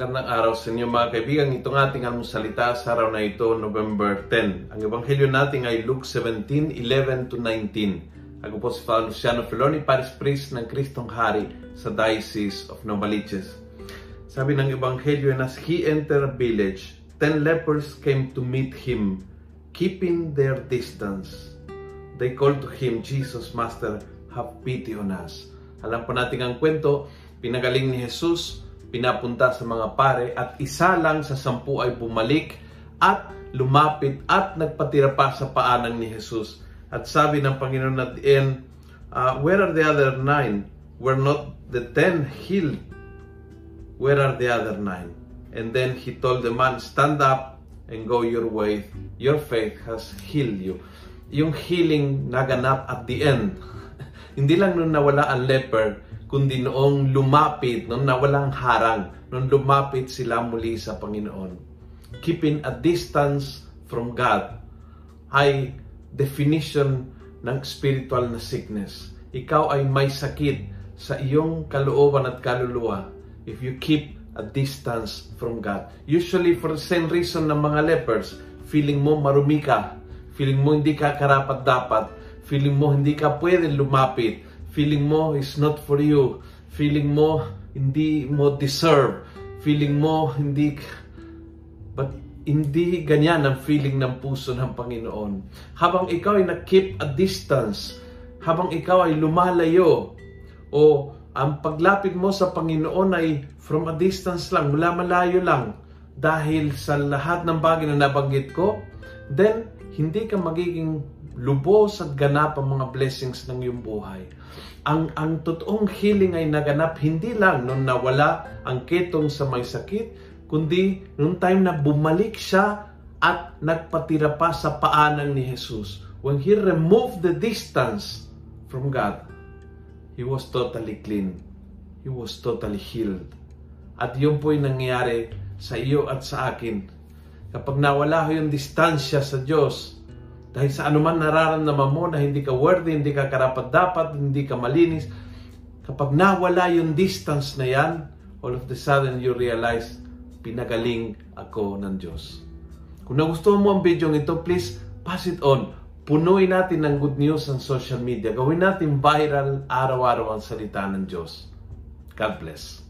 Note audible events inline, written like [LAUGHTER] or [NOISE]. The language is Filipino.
Magandang araw sa inyo mga kaibigan. Itong ating almusalita sa araw na ito, November 10. Ang ebanghelyo natin ay Luke 17, 11 to 19. Ako po si Father Luciano Feloni, Paris Priest ng Kristong Hari sa Diocese of Novaliches. Sabi ng ebanghelyo na as he entered a village, ten lepers came to meet him, keeping their distance. They called to him, Jesus, Master, have pity on us. Alam po natin ang kwento, pinagaling ni Jesus, pinapunta sa mga pare at isa lang sa sampu ay bumalik at lumapit at nagpatira pa sa paanan ni Jesus. At sabi ng Panginoon at the end, uh, where are the other nine? Were not the ten healed? Where are the other nine? And then he told the man, stand up and go your way. Your faith has healed you. Yung healing naganap at the end. [LAUGHS] Hindi lang nung nawala ang leper, kundi noong lumapit, noong nawalang harang, noong lumapit sila muli sa Panginoon. Keeping a distance from God ay definition ng spiritual na sickness. Ikaw ay may sakit sa iyong kalooban at kaluluwa if you keep a distance from God. Usually for the same reason ng mga lepers, feeling mo marumi ka, feeling mo hindi ka karapat dapat, feeling mo hindi ka pwede lumapit, feeling mo is not for you, feeling mo hindi mo deserve, feeling mo hindi but hindi ganyan ang feeling ng puso ng Panginoon. Habang ikaw ay na-keep a distance, habang ikaw ay lumalayo, o ang paglapit mo sa Panginoon ay from a distance lang, mula malayo lang, dahil sa lahat ng bagay na nabanggit ko, then hindi ka magiging lubos at ganap ang mga blessings ng iyong buhay. Ang, ang totoong healing ay naganap hindi lang nung nawala ang ketong sa may sakit, kundi nung time na bumalik siya at nagpatira pa sa paanan ni Jesus. When he removed the distance from God, he was totally clean. He was totally healed. At yun po'y nangyayari sa iyo at sa akin. Kapag nawala ko yung distansya sa Diyos, dahil sa anuman nararamdaman mo na hindi ka worthy, hindi ka karapat-dapat, hindi ka malinis, kapag nawala yung distance na yan, all of the sudden you realize, pinagaling ako ng Diyos. Kung nagustuhan mo ang video ito, please pass it on. Punuin natin ng good news ang social media. Gawin natin viral araw-araw ang salita ng Diyos. God bless.